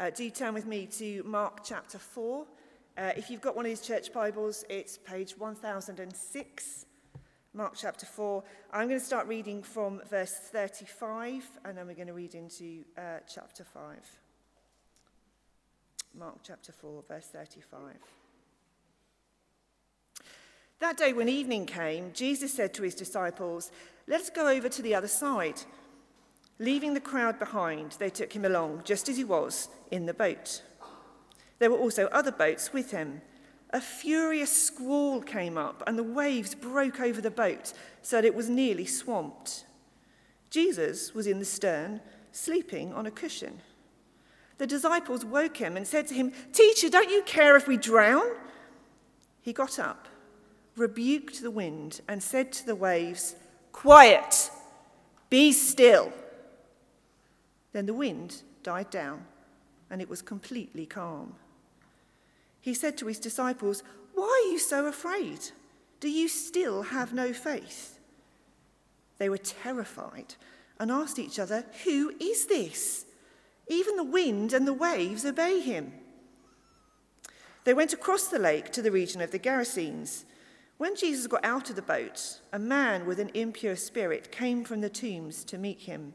Uh, do turn with me to Mark chapter 4. Uh, if you've got one of these church Bibles, it's page 1006. Mark chapter 4. I'm going to start reading from verse 35 and then we're going to read into uh, chapter 5. Mark chapter 4, verse 35. That day, when evening came, Jesus said to his disciples, Let us go over to the other side. Leaving the crowd behind, they took him along, just as he was, in the boat. There were also other boats with him. A furious squall came up, and the waves broke over the boat so that it was nearly swamped. Jesus was in the stern, sleeping on a cushion. The disciples woke him and said to him, Teacher, don't you care if we drown? He got up rebuked the wind, and said to the waves, Quiet, be still. Then the wind died down, and it was completely calm. He said to his disciples, Why are you so afraid? Do you still have no faith? They were terrified and asked each other, Who is this? Even the wind and the waves obey him. They went across the lake to the region of the Gerasenes. When Jesus got out of the boat, a man with an impure spirit came from the tombs to meet him.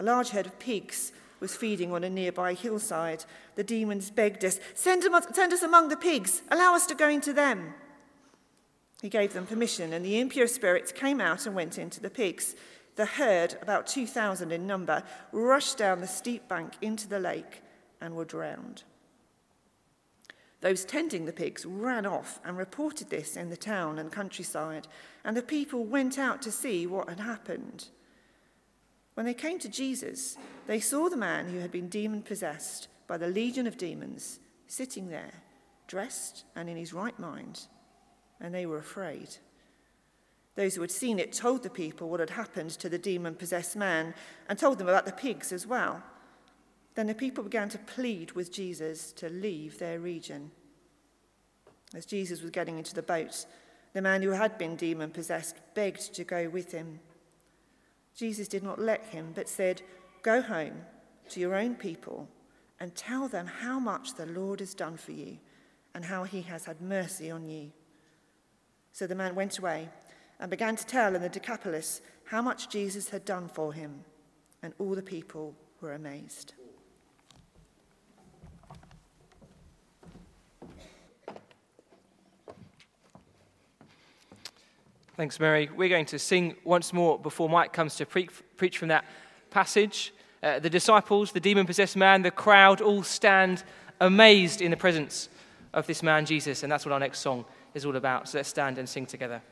A large herd of pigs was feeding on a nearby hillside. The demons begged us, send, send us among the pigs, allow us to go into them. He gave them permission, and the impure spirits came out and went into the pigs. The herd, about 2,000 in number, rushed down the steep bank into the lake and were drowned. Those tending the pigs ran off and reported this in the town and countryside, and the people went out to see what had happened. When they came to Jesus, they saw the man who had been demon possessed by the legion of demons sitting there, dressed and in his right mind, and they were afraid. Those who had seen it told the people what had happened to the demon possessed man and told them about the pigs as well. Then the people began to plead with Jesus to leave their region. As Jesus was getting into the boat, the man who had been demon possessed begged to go with him. Jesus did not let him, but said, Go home to your own people and tell them how much the Lord has done for you and how he has had mercy on you. So the man went away and began to tell in the Decapolis how much Jesus had done for him, and all the people were amazed. Thanks, Mary. We're going to sing once more before Mike comes to pre- preach from that passage. Uh, the disciples, the demon possessed man, the crowd all stand amazed in the presence of this man, Jesus. And that's what our next song is all about. So let's stand and sing together.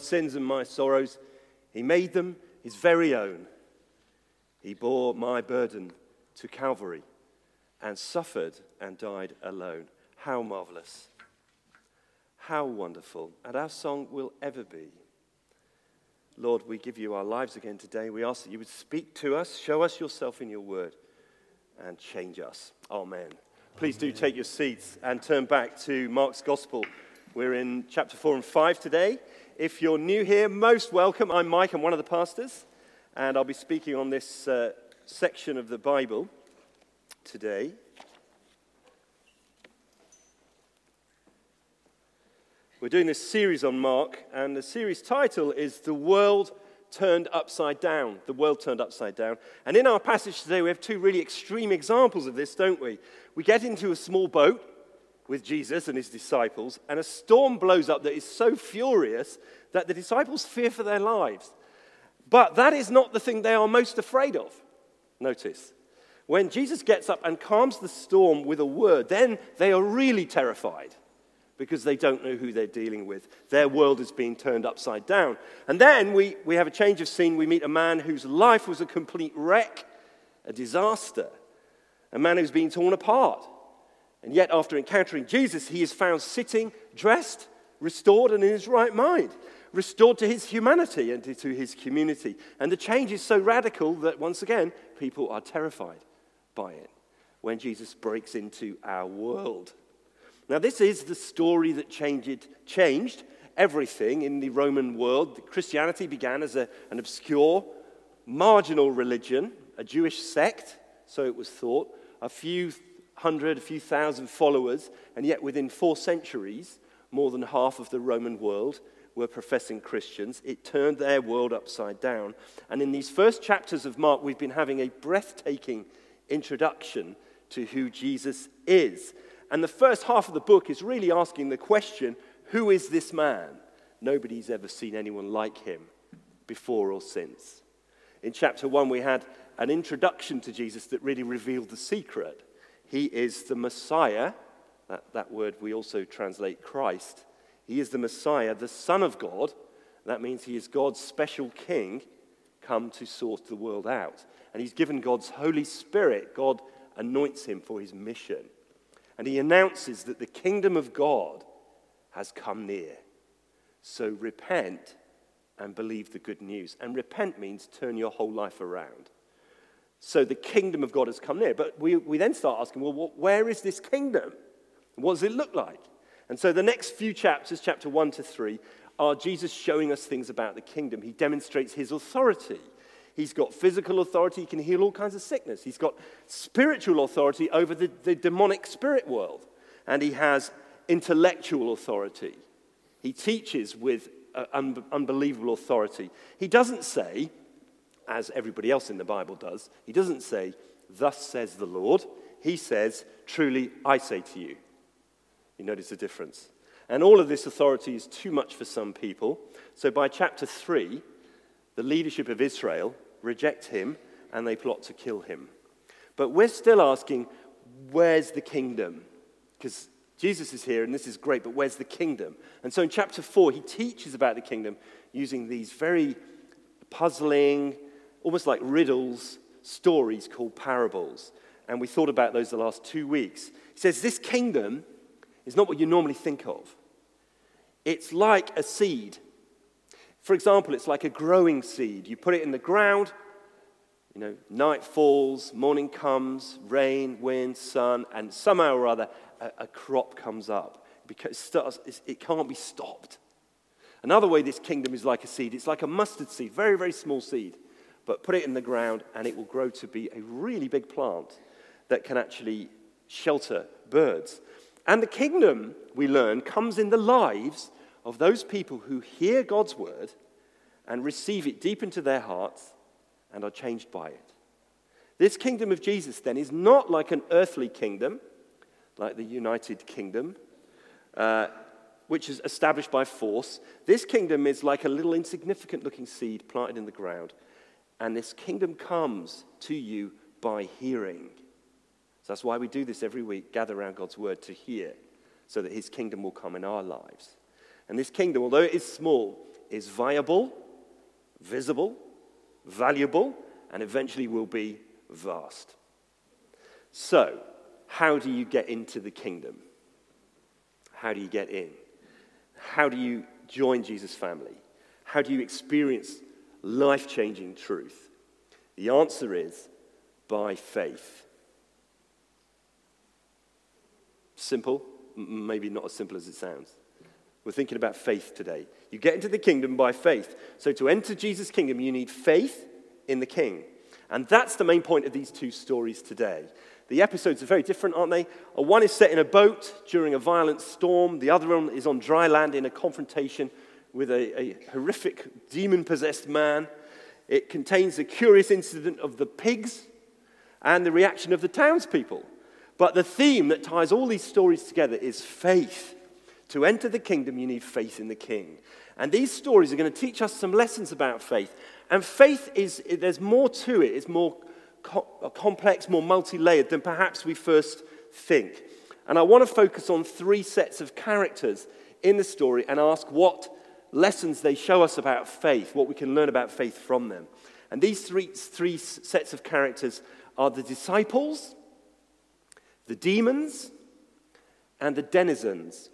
Sins and my sorrows, He made them His very own. He bore my burden to Calvary and suffered and died alone. How marvelous! How wonderful! And our song will ever be. Lord, we give you our lives again today. We ask that you would speak to us, show us yourself in your word, and change us. Amen. Please do take your seats and turn back to Mark's Gospel. We're in chapter 4 and 5 today. If you're new here, most welcome. I'm Mike, I'm one of the pastors, and I'll be speaking on this uh, section of the Bible today. We're doing this series on Mark, and the series title is The World Turned Upside Down. The World Turned Upside Down. And in our passage today, we have two really extreme examples of this, don't we? We get into a small boat with Jesus and his disciples, and a storm blows up that is so furious that the disciples fear for their lives. But that is not the thing they are most afraid of. Notice. When Jesus gets up and calms the storm with a word, then they are really terrified because they don't know who they're dealing with. Their world is being turned upside down. And then we, we have a change of scene. We meet a man whose life was a complete wreck, a disaster, a man who's been torn apart. And yet, after encountering Jesus, he is found sitting, dressed, restored, and in his right mind, restored to his humanity and to his community. And the change is so radical that, once again, people are terrified by it when Jesus breaks into our world. Now, this is the story that changed, changed everything in the Roman world. Christianity began as a, an obscure, marginal religion, a Jewish sect, so it was thought, a few hundred, a few thousand followers, and yet within four centuries, more than half of the Roman world were professing Christians. It turned their world upside down. And in these first chapters of Mark, we've been having a breathtaking introduction to who Jesus is. And the first half of the book is really asking the question who is this man? Nobody's ever seen anyone like him before or since. In chapter 1, we had an introduction to Jesus that really revealed the secret. He is the Messiah. That, that word we also translate Christ. He is the Messiah, the Son of God. That means he is God's special king come to sort the world out. And he's given God's Holy Spirit. God anoints him for his mission. And he announces that the kingdom of God has come near. So repent and believe the good news. And repent means turn your whole life around. So the kingdom of God has come near. But we, we then start asking, well, where is this kingdom? What does it look like? And so the next few chapters, chapter 1 to 3, are Jesus showing us things about the kingdom. He demonstrates his authority. He's got physical authority, he can heal all kinds of sickness. He's got spiritual authority over the, the demonic spirit world. And he has intellectual authority. He teaches with uh, un- unbelievable authority. He doesn't say, as everybody else in the Bible does, he doesn't say, Thus says the Lord. He says, Truly I say to you. You notice the difference. And all of this authority is too much for some people. So by chapter 3, the leadership of Israel reject him and they plot to kill him. But we're still asking, where's the kingdom? Because Jesus is here and this is great, but where's the kingdom? And so in chapter 4, he teaches about the kingdom using these very puzzling, almost like riddles, stories called parables. And we thought about those the last two weeks. He says, This kingdom is not what you normally think of. It's like a seed. For example, it's like a growing seed. You put it in the ground, you know, night falls, morning comes, rain, wind, sun, and somehow or other, a, a crop comes up because it, starts, it can't be stopped. Another way this kingdom is like a seed, it's like a mustard seed, very, very small seed. But put it in the ground and it will grow to be a really big plant that can actually shelter birds. And the kingdom, we learn, comes in the lives of those people who hear God's word and receive it deep into their hearts and are changed by it. This kingdom of Jesus, then, is not like an earthly kingdom, like the United Kingdom, uh, which is established by force. This kingdom is like a little insignificant looking seed planted in the ground. And this kingdom comes to you by hearing. So that's why we do this every week gather around God's word to hear, so that his kingdom will come in our lives. And this kingdom, although it is small, is viable, visible, valuable, and eventually will be vast. So, how do you get into the kingdom? How do you get in? How do you join Jesus' family? How do you experience life changing truth? The answer is by faith. Simple, maybe not as simple as it sounds. We're thinking about faith today. You get into the kingdom by faith. So, to enter Jesus' kingdom, you need faith in the king. And that's the main point of these two stories today. The episodes are very different, aren't they? Uh, one is set in a boat during a violent storm, the other one is on dry land in a confrontation with a, a horrific demon possessed man. It contains a curious incident of the pigs and the reaction of the townspeople. But the theme that ties all these stories together is faith. To enter the kingdom, you need faith in the king. And these stories are going to teach us some lessons about faith. And faith is, there's more to it, it's more co- uh, complex, more multi layered than perhaps we first think. And I want to focus on three sets of characters in the story and ask what lessons they show us about faith, what we can learn about faith from them. And these three, three sets of characters are the disciples, the demons, and the denizens.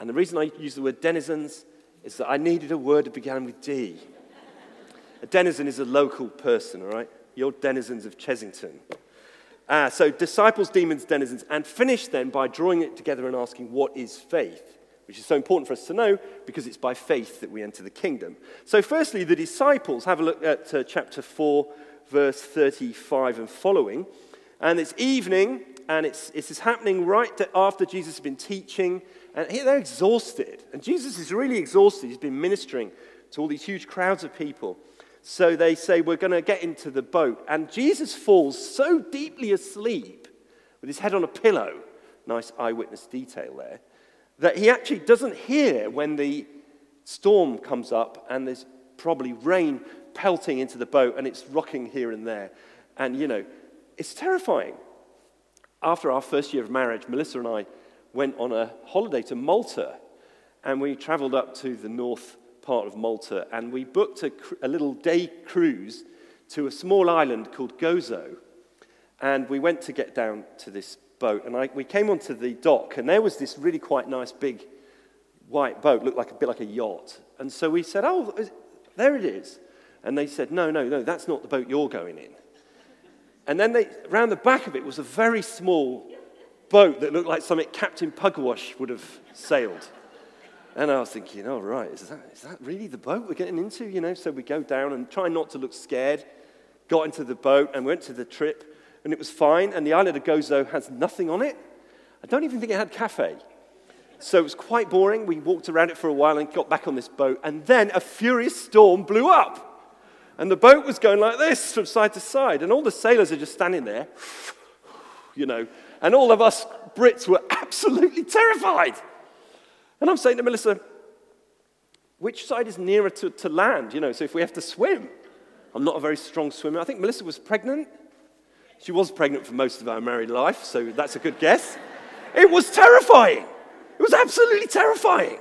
And the reason I use the word denizens is that I needed a word that began with D. a denizen is a local person, all right? You're denizens of Chessington. Uh, so, disciples, demons, denizens, and finish then by drawing it together and asking, what is faith? Which is so important for us to know because it's by faith that we enter the kingdom. So, firstly, the disciples, have a look at uh, chapter 4, verse 35 and following. And it's evening, and it's, it's happening right after Jesus has been teaching, and here they're exhausted. And Jesus is really exhausted. He's been ministering to all these huge crowds of people. So they say, We're going to get into the boat. And Jesus falls so deeply asleep with his head on a pillow. Nice eyewitness detail there. That he actually doesn't hear when the storm comes up and there's probably rain pelting into the boat and it's rocking here and there. And, you know, it's terrifying. After our first year of marriage, Melissa and I went on a holiday to Malta and we traveled up to the north part of Malta and we booked a, a little day cruise to a small island called Gozo. And we went to get down to this boat. And I, we came onto the dock, and there was this really quite nice big white boat, looked like a bit like a yacht. And so we said, Oh, there it is. And they said, No, no, no, that's not the boat you're going in. And then they, around the back of it was a very small boat that looked like something Captain Pugwash would have sailed. And I was thinking, oh, right, is that, is that really the boat we're getting into? You know, so we go down and try not to look scared. Got into the boat and went to the trip, and it was fine. And the island of Gozo has nothing on it. I don't even think it had cafe. So it was quite boring. We walked around it for a while and got back on this boat. And then a furious storm blew up. And the boat was going like this from side to side. And all the sailors are just standing there, you know. And all of us Brits were absolutely terrified. And I'm saying to Melissa, which side is nearer to, to land? You know, so if we have to swim, I'm not a very strong swimmer. I think Melissa was pregnant. She was pregnant for most of our married life, so that's a good guess. It was terrifying. It was absolutely terrifying.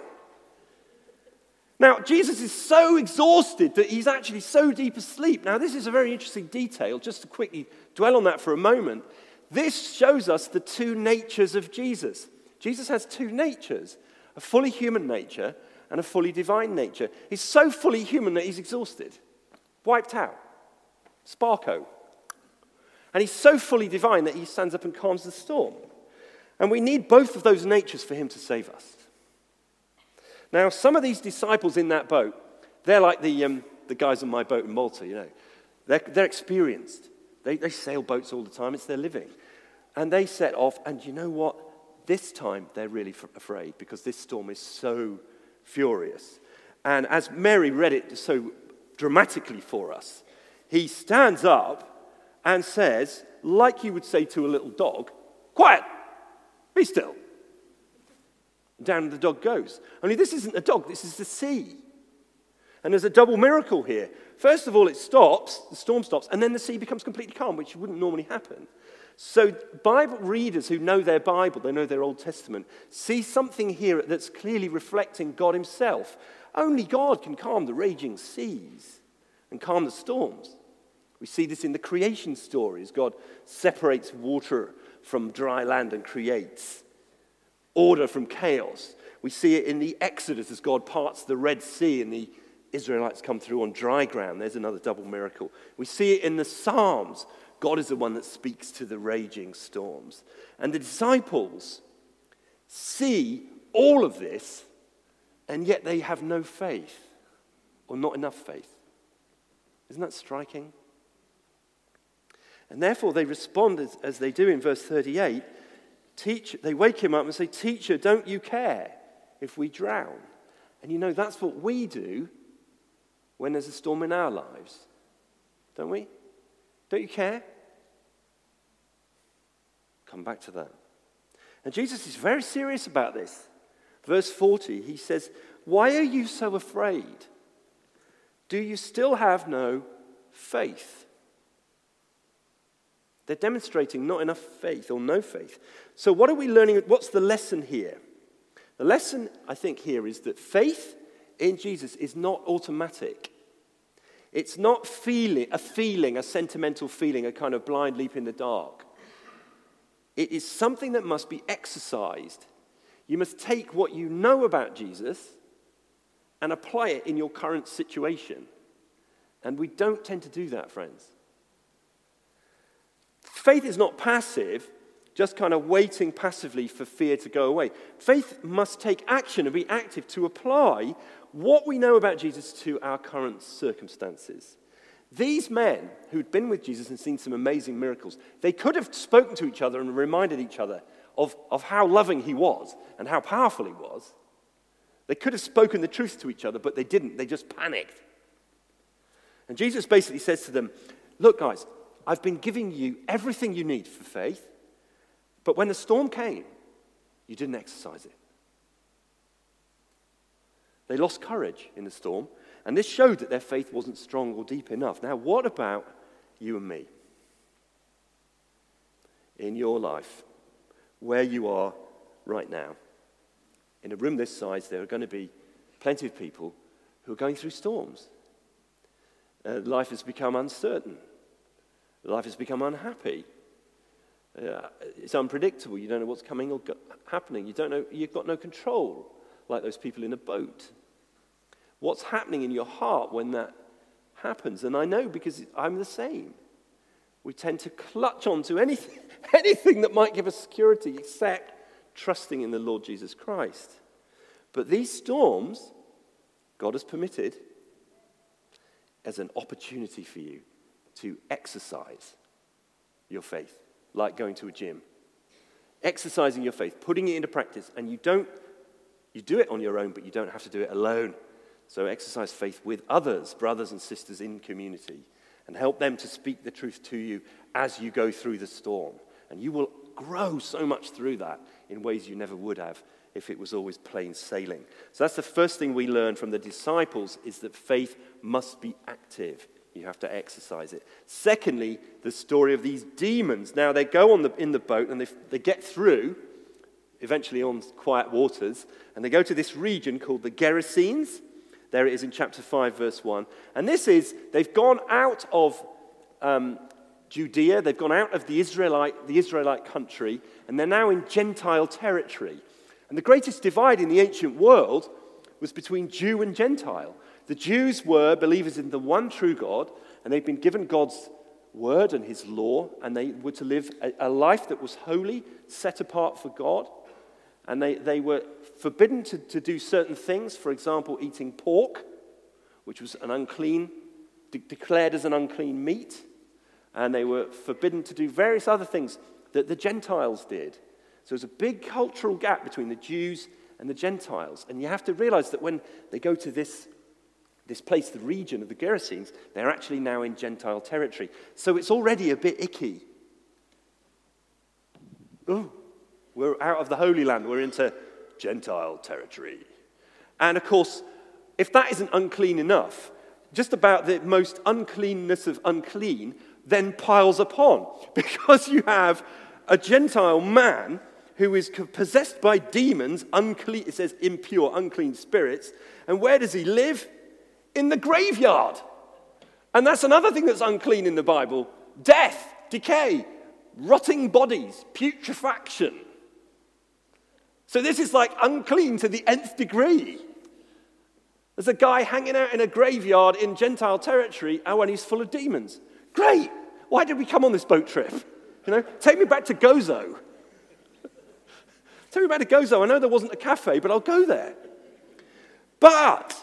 Now, Jesus is so exhausted that he's actually so deep asleep. Now, this is a very interesting detail, just to quickly dwell on that for a moment. This shows us the two natures of Jesus. Jesus has two natures a fully human nature and a fully divine nature. He's so fully human that he's exhausted, wiped out, sparko. And he's so fully divine that he stands up and calms the storm. And we need both of those natures for him to save us. Now, some of these disciples in that boat, they're like the, um, the guys on my boat in Malta, you know. They're, they're experienced. They, they sail boats all the time, it's their living. And they set off, and you know what? This time they're really f- afraid because this storm is so furious. And as Mary read it so dramatically for us, he stands up and says, like you would say to a little dog, Quiet, be still. Down the dog goes. Only this isn't a dog, this is the sea. And there's a double miracle here. First of all, it stops, the storm stops, and then the sea becomes completely calm, which wouldn't normally happen. So, Bible readers who know their Bible, they know their Old Testament, see something here that's clearly reflecting God Himself. Only God can calm the raging seas and calm the storms. We see this in the creation stories. God separates water from dry land and creates order from chaos. We see it in the Exodus as God parts the Red Sea and the Israelites come through on dry ground. There's another double miracle. We see it in the Psalms. God is the one that speaks to the raging storms. And the disciples see all of this, and yet they have no faith, or not enough faith. Isn't that striking? And therefore, they respond as, as they do in verse 38 Teach, they wake him up and say, Teacher, don't you care if we drown? And you know, that's what we do when there's a storm in our lives, don't we? Don't you care? Come back to that. And Jesus is very serious about this. Verse 40, he says, Why are you so afraid? Do you still have no faith? They're demonstrating not enough faith or no faith. So, what are we learning? What's the lesson here? The lesson, I think, here is that faith in Jesus is not automatic. It's not feeling, a feeling, a sentimental feeling, a kind of blind leap in the dark. It is something that must be exercised. You must take what you know about Jesus and apply it in your current situation. And we don't tend to do that, friends. Faith is not passive, just kind of waiting passively for fear to go away. Faith must take action and be active to apply what we know about Jesus to our current circumstances. These men who'd been with Jesus and seen some amazing miracles, they could have spoken to each other and reminded each other of, of how loving he was and how powerful he was. They could have spoken the truth to each other, but they didn't. They just panicked. And Jesus basically says to them, Look, guys, I've been giving you everything you need for faith, But when the storm came, you didn't exercise it. They lost courage in the storm, and this showed that their faith wasn't strong or deep enough. Now, what about you and me? In your life, where you are right now. In a room this size, there are going to be plenty of people who are going through storms. Uh, life has become uncertain. Life has become unhappy. Uh, it's unpredictable. You don't know what's coming or go- happening. You don't know, you've got no control, like those people in a boat. What's happening in your heart when that happens? And I know because I'm the same. We tend to clutch onto anything, anything that might give us security except trusting in the Lord Jesus Christ. But these storms, God has permitted as an opportunity for you to exercise your faith, like going to a gym. Exercising your faith, putting it into practice, and you don't, you do it on your own, but you don't have to do it alone. So exercise faith with others, brothers and sisters in community, and help them to speak the truth to you as you go through the storm. And you will grow so much through that in ways you never would have if it was always plain sailing. So that's the first thing we learn from the disciples is that faith must be active. You have to exercise it. Secondly, the story of these demons. Now they go on the, in the boat and they, they get through, eventually on quiet waters, and they go to this region called the Gerasenes. There it is in chapter 5, verse 1. And this is, they've gone out of um, Judea, they've gone out of the Israelite, the Israelite country, and they're now in Gentile territory. And the greatest divide in the ancient world was between Jew and Gentile. The Jews were believers in the one true God, and they'd been given God's word and his law, and they were to live a, a life that was holy, set apart for God. And they, they were forbidden to, to do certain things, for example, eating pork, which was an unclean, de- declared as an unclean meat. And they were forbidden to do various other things that the Gentiles did. So there's a big cultural gap between the Jews and the Gentiles. And you have to realize that when they go to this, this place, the region of the Gerasenes, they're actually now in Gentile territory. So it's already a bit icky. We're out of the Holy Land, we're into Gentile territory. And of course, if that isn't unclean enough, just about the most uncleanness of unclean then piles upon because you have a Gentile man who is possessed by demons, unclean, it says impure, unclean spirits. And where does he live? In the graveyard. And that's another thing that's unclean in the Bible death, decay, rotting bodies, putrefaction. So this is like unclean to the nth degree. There's a guy hanging out in a graveyard in Gentile territory, and he's full of demons. Great! Why did we come on this boat trip? You know, take me back to Gozo. take me back to Gozo. I know there wasn't a cafe, but I'll go there. But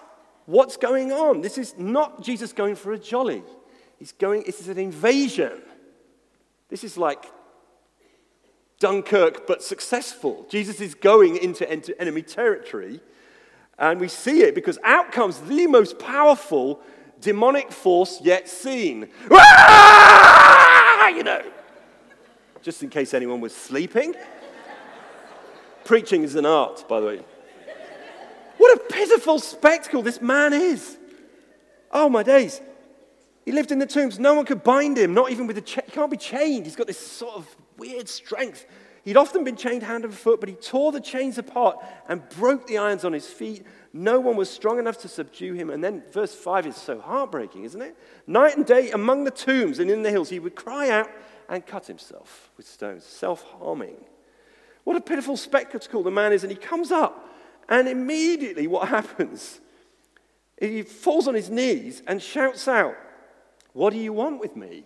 what's going on? This is not Jesus going for a jolly. He's going, this is an invasion. This is like Dunkirk, but successful. Jesus is going into enemy territory, and we see it because out comes the most powerful demonic force yet seen. Ah! You know, just in case anyone was sleeping. Preaching is an art, by the way. What a pitiful spectacle this man is. Oh, my days. He lived in the tombs. No one could bind him, not even with a chain. He can't be chained. He's got this sort of weird strength. He'd often been chained hand and foot, but he tore the chains apart and broke the irons on his feet. No one was strong enough to subdue him. And then verse 5 is so heartbreaking, isn't it? Night and day among the tombs and in the hills, he would cry out and cut himself with stones, self harming. What a pitiful spectacle the man is. And he comes up, and immediately what happens? He falls on his knees and shouts out, What do you want with me?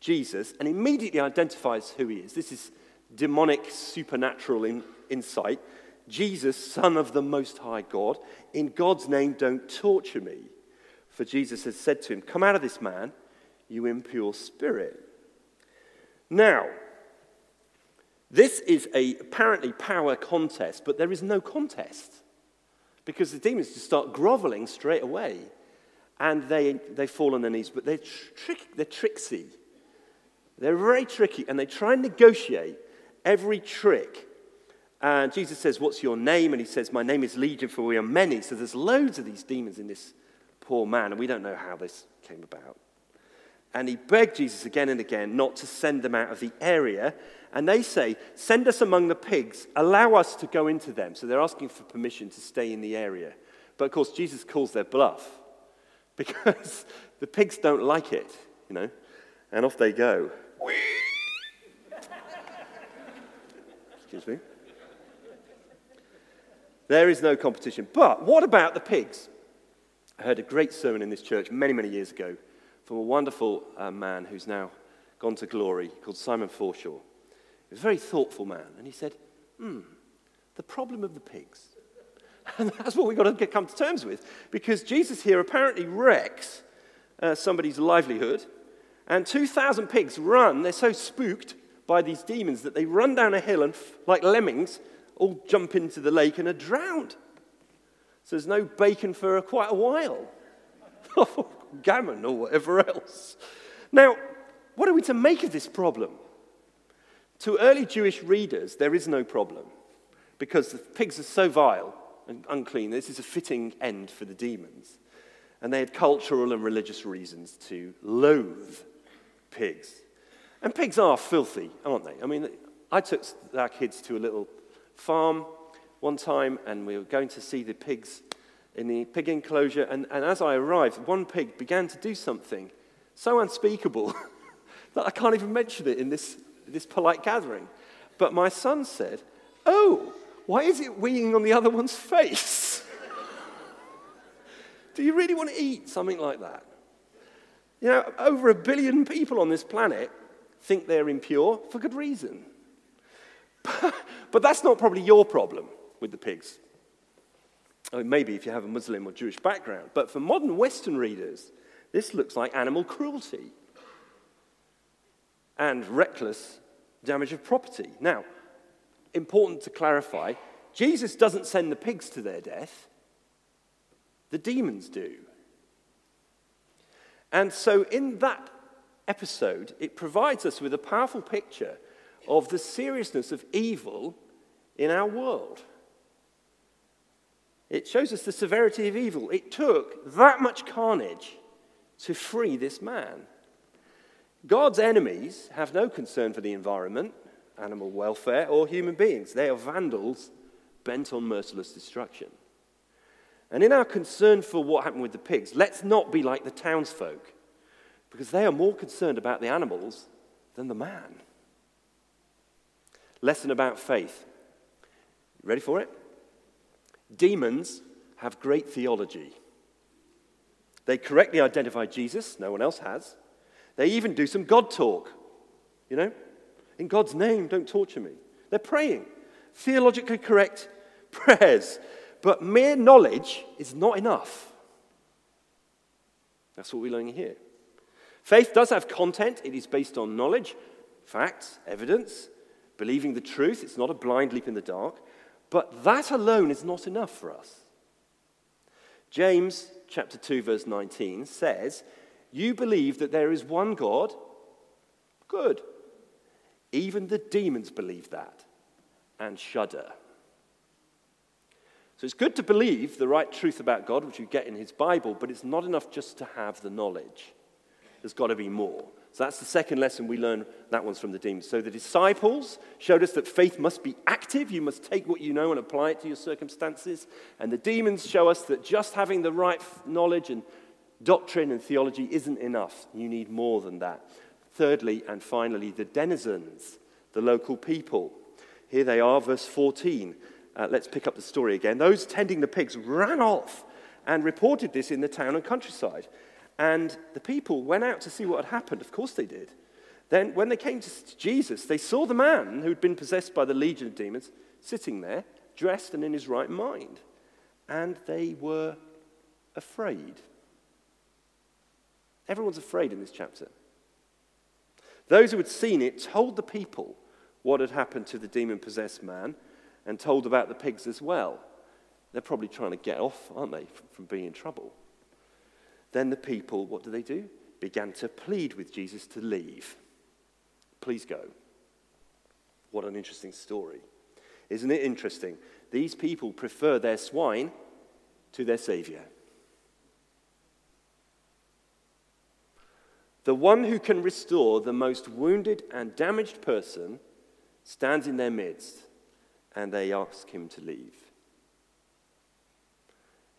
Jesus, and immediately identifies who he is. This is demonic supernatural in, insight. Jesus, Son of the Most High God, in God's name, don't torture me. For Jesus has said to him, Come out of this man, you impure spirit. Now, this is a apparently power contest, but there is no contest because the demons just start groveling straight away and they, they fall on their knees, but they're, trick, they're tricksy. They're very tricky and they try and negotiate every trick. And Jesus says, What's your name? And he says, My name is Legion, for we are many. So there's loads of these demons in this poor man, and we don't know how this came about. And he begged Jesus again and again not to send them out of the area. And they say, Send us among the pigs, allow us to go into them. So they're asking for permission to stay in the area. But of course, Jesus calls their bluff because the pigs don't like it, you know. And off they go. Excuse me. There is no competition. But what about the pigs? I heard a great sermon in this church many, many years ago from a wonderful uh, man who's now gone to glory called Simon Forshaw. He was a very thoughtful man, and he said, Hmm, the problem of the pigs. And that's what we've got to get, come to terms with, because Jesus here apparently wrecks uh, somebody's livelihood, and 2,000 pigs run, they're so spooked by these demons that they run down a hill and, like lemmings, all jump into the lake and are drowned. So there's no bacon for quite a while. gammon or whatever else. Now, what are we to make of this problem? To early Jewish readers, there is no problem because the pigs are so vile and unclean. This is a fitting end for the demons. And they had cultural and religious reasons to loathe pigs. And pigs are filthy, aren't they? I mean, I took our kids to a little farm one time and we were going to see the pigs in the pig enclosure. And, and as I arrived, one pig began to do something so unspeakable that I can't even mention it in this, this polite gathering. But my son said, Oh, why is it weeing on the other one's face? do you really want to eat something like that? You know, over a billion people on this planet think they're impure for good reason. but that's not probably your problem with the pigs. Maybe if you have a Muslim or Jewish background. But for modern Western readers, this looks like animal cruelty and reckless damage of property. Now, important to clarify Jesus doesn't send the pigs to their death, the demons do. And so, in that episode, it provides us with a powerful picture of the seriousness of evil in our world. It shows us the severity of evil. It took that much carnage to free this man. God's enemies have no concern for the environment, animal welfare, or human beings. They are vandals bent on merciless destruction. And in our concern for what happened with the pigs, let's not be like the townsfolk, because they are more concerned about the animals than the man. Lesson about faith. Ready for it? Demons have great theology. They correctly identify Jesus, no one else has. They even do some God talk. You know? In God's name, don't torture me. They're praying. Theologically correct prayers. But mere knowledge is not enough. That's what we're learning here. Faith does have content, it is based on knowledge, facts, evidence, believing the truth. It's not a blind leap in the dark. But that alone is not enough for us. James chapter 2 verse 19 says, "You believe that there is one God? Good. Even the demons believe that and shudder." So it's good to believe the right truth about God, which you get in his Bible, but it's not enough just to have the knowledge. There's got to be more. So that's the second lesson we learn. That one's from the demons. So the disciples showed us that faith must be active. You must take what you know and apply it to your circumstances. And the demons show us that just having the right knowledge and doctrine and theology isn't enough. You need more than that. Thirdly and finally, the denizens, the local people. Here they are, verse 14. Uh, let's pick up the story again. Those tending the pigs ran off and reported this in the town and countryside. And the people went out to see what had happened. Of course they did. Then, when they came to Jesus, they saw the man who'd been possessed by the legion of demons sitting there, dressed and in his right mind. And they were afraid. Everyone's afraid in this chapter. Those who had seen it told the people what had happened to the demon possessed man and told about the pigs as well. They're probably trying to get off, aren't they, from being in trouble. Then the people, what do they do? Began to plead with Jesus to leave. Please go. What an interesting story. Isn't it interesting? These people prefer their swine to their Savior. The one who can restore the most wounded and damaged person stands in their midst and they ask him to leave.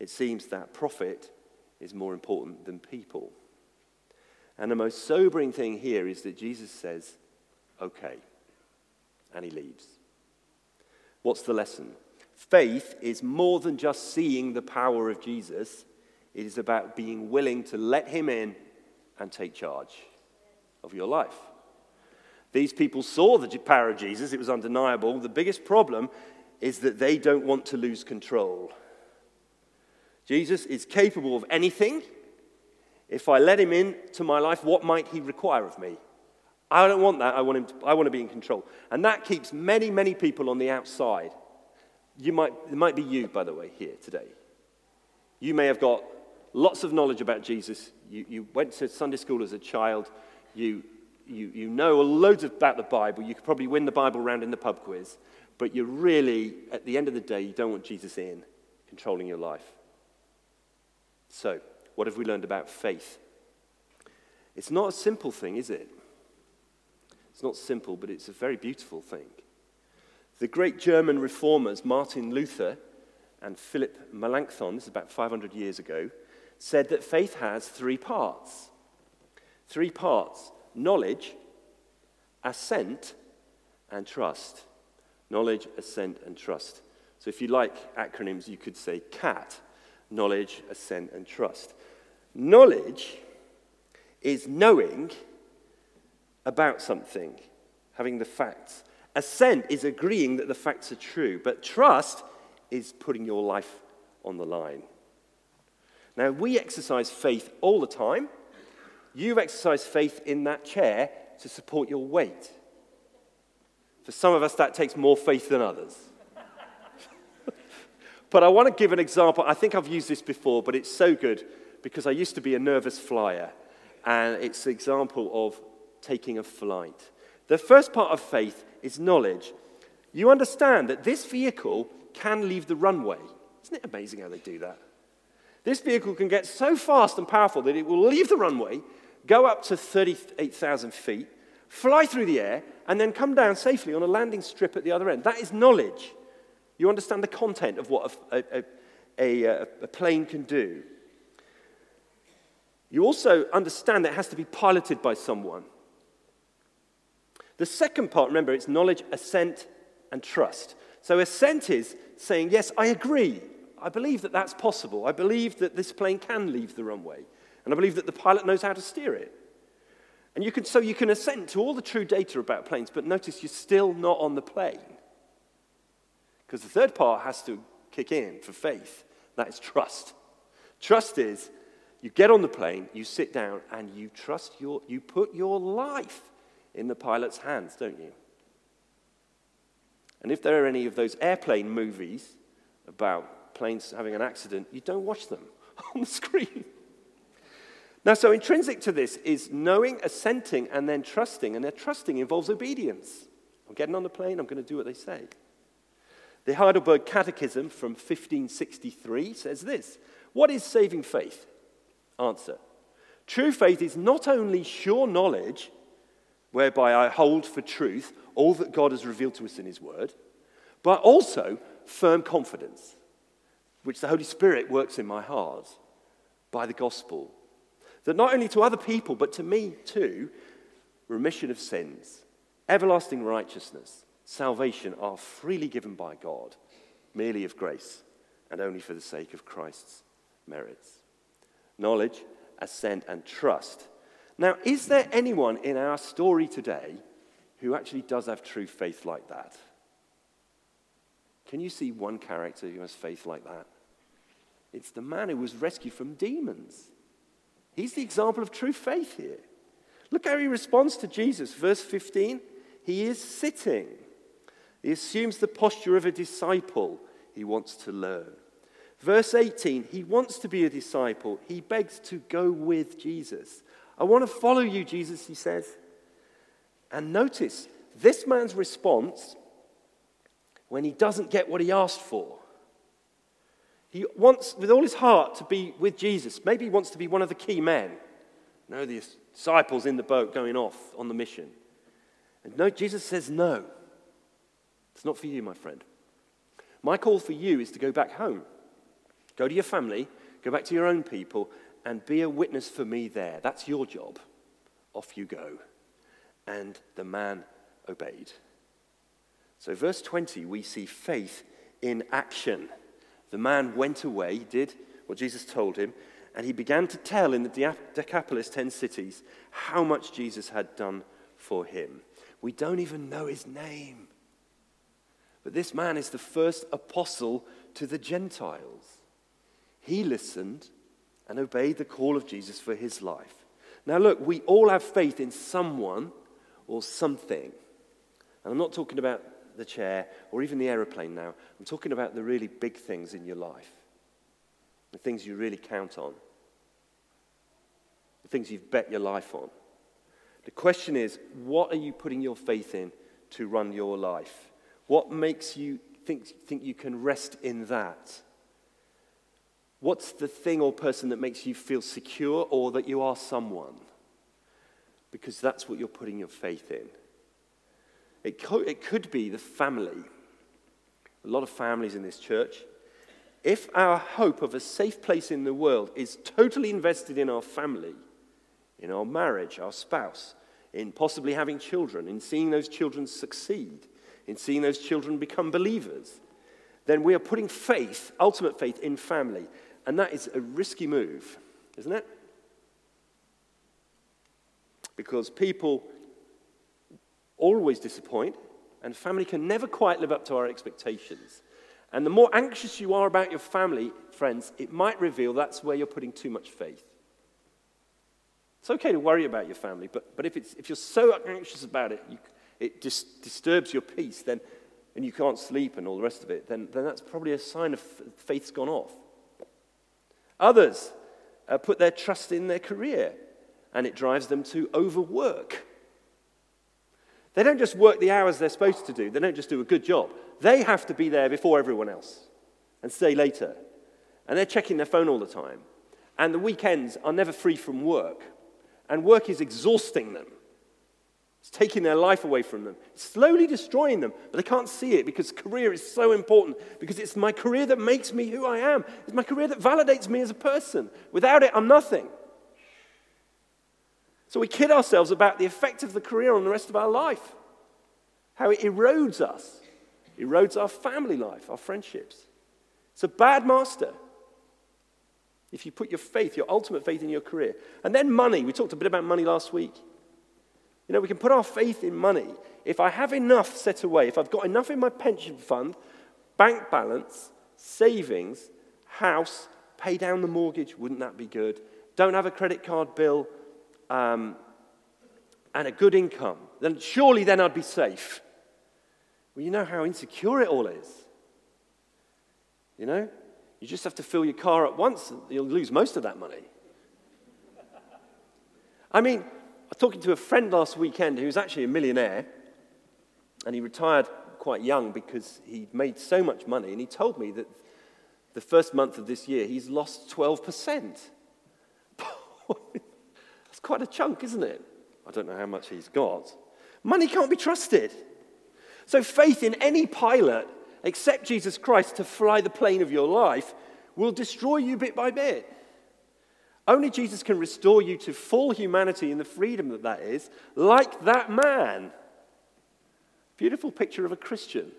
It seems that profit is more important than people. And the most sobering thing here is that Jesus says, okay, and he leaves. What's the lesson? Faith is more than just seeing the power of Jesus, it is about being willing to let him in and take charge of your life. These people saw the power of Jesus, it was undeniable. The biggest problem is that they don't want to lose control. Jesus is capable of anything. If I let him into my life, what might he require of me? I don't want that. I want, him to, I want to be in control. And that keeps many, many people on the outside. You might, it might be you, by the way, here today. You may have got lots of knowledge about Jesus. You, you went to Sunday school as a child. You, you, you know loads about the Bible. You could probably win the Bible round in the pub quiz. But you really, at the end of the day, you don't want Jesus in controlling your life. So, what have we learned about faith? It's not a simple thing, is it? It's not simple, but it's a very beautiful thing. The great German reformers, Martin Luther and Philip Melanchthon, this is about 500 years ago, said that faith has three parts. Three parts knowledge, assent, and trust. Knowledge, assent, and trust. So if you like acronyms, you could say CAT knowledge, assent, and trust. Knowledge is knowing about something, having the facts. Assent is agreeing that the facts are true, but trust is putting your life on the line. Now, we exercise faith all the time. You've exercised faith in that chair to support your weight. For some of us, that takes more faith than others. But I want to give an example. I think I've used this before, but it's so good because I used to be a nervous flyer. And it's an example of taking a flight. The first part of faith is knowledge. You understand that this vehicle can leave the runway. Isn't it amazing how they do that? This vehicle can get so fast and powerful that it will leave the runway, go up to 38,000 feet, fly through the air, and then come down safely on a landing strip at the other end. That is knowledge. You understand the content of what a, a, a, uh, a plane can do. You also understand that it has to be piloted by someone. The second part, remember, it's knowledge, assent, and trust. So assent is saying, Yes, I agree. I believe that that's possible. I believe that this plane can leave the runway. And I believe that the pilot knows how to steer it. And you can, so you can assent to all the true data about planes, but notice you're still not on the plane. Because the third part has to kick in for faith. That is trust. Trust is you get on the plane, you sit down, and you trust your, you put your life in the pilot's hands, don't you? And if there are any of those airplane movies about planes having an accident, you don't watch them on the screen. Now, so intrinsic to this is knowing, assenting, and then trusting. And their trusting involves obedience. I'm getting on the plane, I'm going to do what they say. The Heidelberg Catechism from 1563 says this What is saving faith? Answer True faith is not only sure knowledge, whereby I hold for truth all that God has revealed to us in His Word, but also firm confidence which the Holy Spirit works in my heart by the gospel. That not only to other people, but to me too, remission of sins, everlasting righteousness, salvation are freely given by God, merely of grace, and only for the sake of Christ's merits. Knowledge, assent, and trust. Now, is there anyone in our story today who actually does have true faith like that? Can you see one character who has faith like that? It's the man who was rescued from demons. He's the example of true faith here. Look how he responds to Jesus. Verse 15 he is sitting. He assumes the posture of a disciple. He wants to learn. Verse 18 he wants to be a disciple. He begs to go with Jesus. I want to follow you, Jesus, he says. And notice this man's response when he doesn't get what he asked for. He wants, with all his heart, to be with Jesus. Maybe he wants to be one of the key men. You know, the disciples in the boat going off on the mission. And no, Jesus says, No. It's not for you, my friend. My call for you is to go back home. Go to your family, go back to your own people, and be a witness for me there. That's your job. Off you go. And the man obeyed. So, verse 20, we see faith in action. The man went away, did what Jesus told him, and he began to tell in the Decapolis 10 cities how much Jesus had done for him. We don't even know his name. But this man is the first apostle to the Gentiles. He listened and obeyed the call of Jesus for his life. Now, look, we all have faith in someone or something. And I'm not talking about the chair or even the aeroplane now. I'm talking about the really big things in your life, the things you really count on, the things you've bet your life on. The question is, what are you putting your faith in to run your life? What makes you think, think you can rest in that? What's the thing or person that makes you feel secure or that you are someone? Because that's what you're putting your faith in. It, co- it could be the family. A lot of families in this church. If our hope of a safe place in the world is totally invested in our family, in our marriage, our spouse, in possibly having children, in seeing those children succeed, in seeing those children become believers, then we are putting faith, ultimate faith, in family. And that is a risky move, isn't it? Because people always disappoint, and family can never quite live up to our expectations. And the more anxious you are about your family, friends, it might reveal that's where you're putting too much faith. It's okay to worry about your family, but, but if, it's, if you're so anxious about it, you, it just disturbs your peace, then, and you can't sleep and all the rest of it, then, then that's probably a sign of faith's gone off. Others uh, put their trust in their career, and it drives them to overwork. They don't just work the hours they're supposed to do, they don't just do a good job. They have to be there before everyone else and stay later. And they're checking their phone all the time. And the weekends are never free from work. And work is exhausting them. It's taking their life away from them, it's slowly destroying them, but they can't see it because career is so important. Because it's my career that makes me who I am, it's my career that validates me as a person. Without it, I'm nothing. So we kid ourselves about the effect of the career on the rest of our life, how it erodes us, erodes our family life, our friendships. It's a bad master if you put your faith, your ultimate faith in your career. And then money. We talked a bit about money last week. You know, we can put our faith in money. If I have enough set away, if I've got enough in my pension fund, bank balance, savings, house, pay down the mortgage, wouldn't that be good? Don't have a credit card bill, um, and a good income, then surely then I'd be safe. Well, you know how insecure it all is. You know? You just have to fill your car up once, you'll lose most of that money. I mean, was talking to a friend last weekend who's actually a millionaire, and he retired quite young because he made so much money, and he told me that the first month of this year he's lost 12%. That's quite a chunk, isn't it? I don't know how much he's got. Money can't be trusted. So, faith in any pilot except Jesus Christ to fly the plane of your life will destroy you bit by bit. Only Jesus can restore you to full humanity and the freedom that that is, like that man. Beautiful picture of a Christian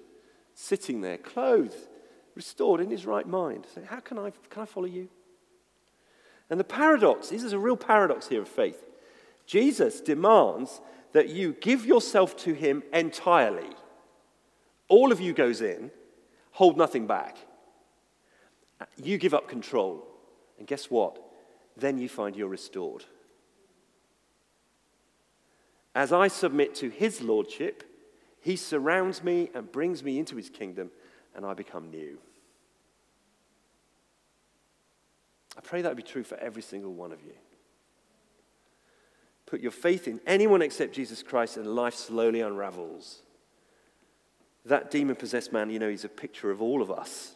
sitting there, clothed, restored in his right mind. So how can I, can I follow you? And the paradox, this is a real paradox here of faith. Jesus demands that you give yourself to him entirely. All of you goes in, hold nothing back. You give up control. And guess what? Then you find you're restored. As I submit to his lordship, he surrounds me and brings me into his kingdom, and I become new. I pray that would be true for every single one of you. Put your faith in anyone except Jesus Christ, and life slowly unravels. That demon possessed man, you know, he's a picture of all of us.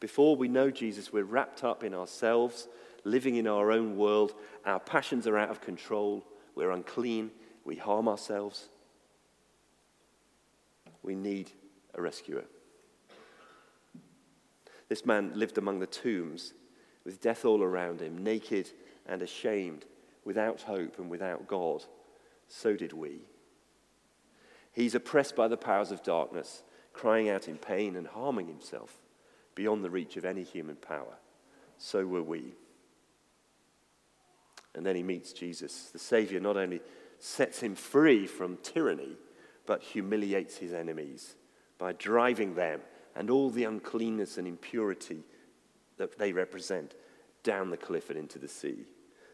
Before we know Jesus, we're wrapped up in ourselves, living in our own world. Our passions are out of control. We're unclean. We harm ourselves. We need a rescuer. This man lived among the tombs with death all around him, naked and ashamed, without hope and without God. So did we. He's oppressed by the powers of darkness, crying out in pain and harming himself beyond the reach of any human power. So were we. And then he meets Jesus. The Savior not only sets him free from tyranny, but humiliates his enemies by driving them and all the uncleanness and impurity that they represent down the cliff and into the sea.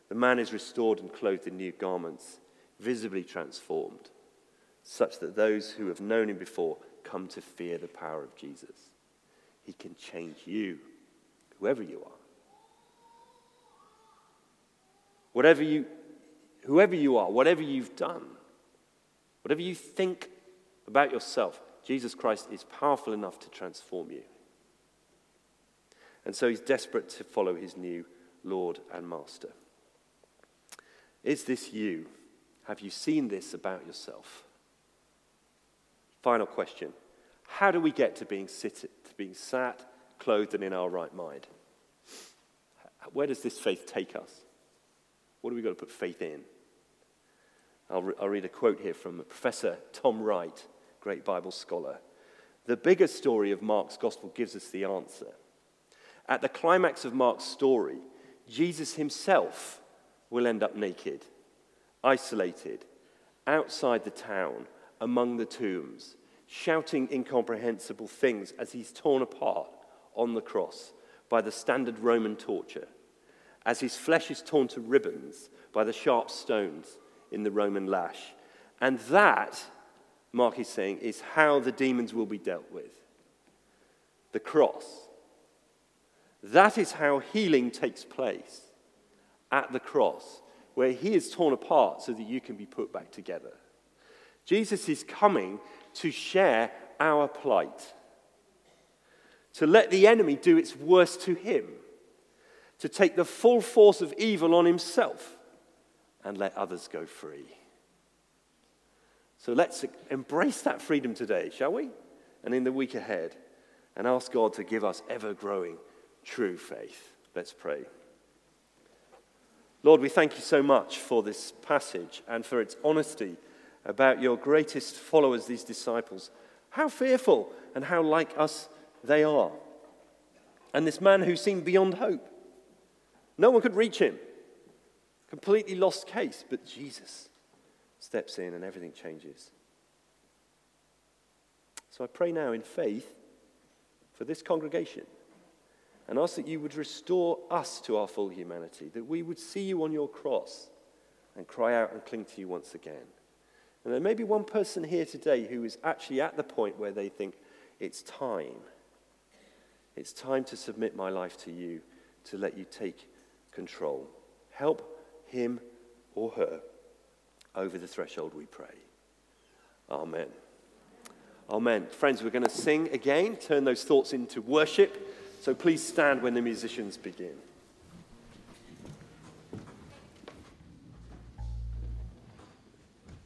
The man is restored and clothed in new garments, visibly transformed, such that those who have known him before come to fear the power of Jesus. He can change you, whoever you are. Whatever you, whoever you are, whatever you've done, whatever you think about yourself, Jesus Christ is powerful enough to transform you. And so he's desperate to follow his new Lord and Master. Is this you? Have you seen this about yourself? Final question How do we get to being, sit, to being sat, clothed, and in our right mind? Where does this faith take us? What do we got to put faith in? I'll, re- I'll read a quote here from Professor Tom Wright great Bible scholar. The bigger story of Mark's gospel gives us the answer. At the climax of Mark's story, Jesus himself will end up naked, isolated, outside the town, among the tombs, shouting incomprehensible things as he's torn apart on the cross by the standard Roman torture, as his flesh is torn to ribbons by the sharp stones in the Roman lash. And that Mark is saying, is how the demons will be dealt with. The cross. That is how healing takes place at the cross, where he is torn apart so that you can be put back together. Jesus is coming to share our plight, to let the enemy do its worst to him, to take the full force of evil on himself and let others go free. So let's embrace that freedom today, shall we? And in the week ahead, and ask God to give us ever growing true faith. Let's pray. Lord, we thank you so much for this passage and for its honesty about your greatest followers, these disciples. How fearful and how like us they are. And this man who seemed beyond hope. No one could reach him. Completely lost case, but Jesus steps in and everything changes. So I pray now in faith for this congregation and ask that you would restore us to our full humanity, that we would see you on your cross and cry out and cling to you once again. And there may be one person here today who is actually at the point where they think, it's time. It's time to submit my life to you, to let you take control. Help him or her over the threshold, we pray. Amen. Amen. Friends, we're going to sing again, turn those thoughts into worship. So please stand when the musicians begin.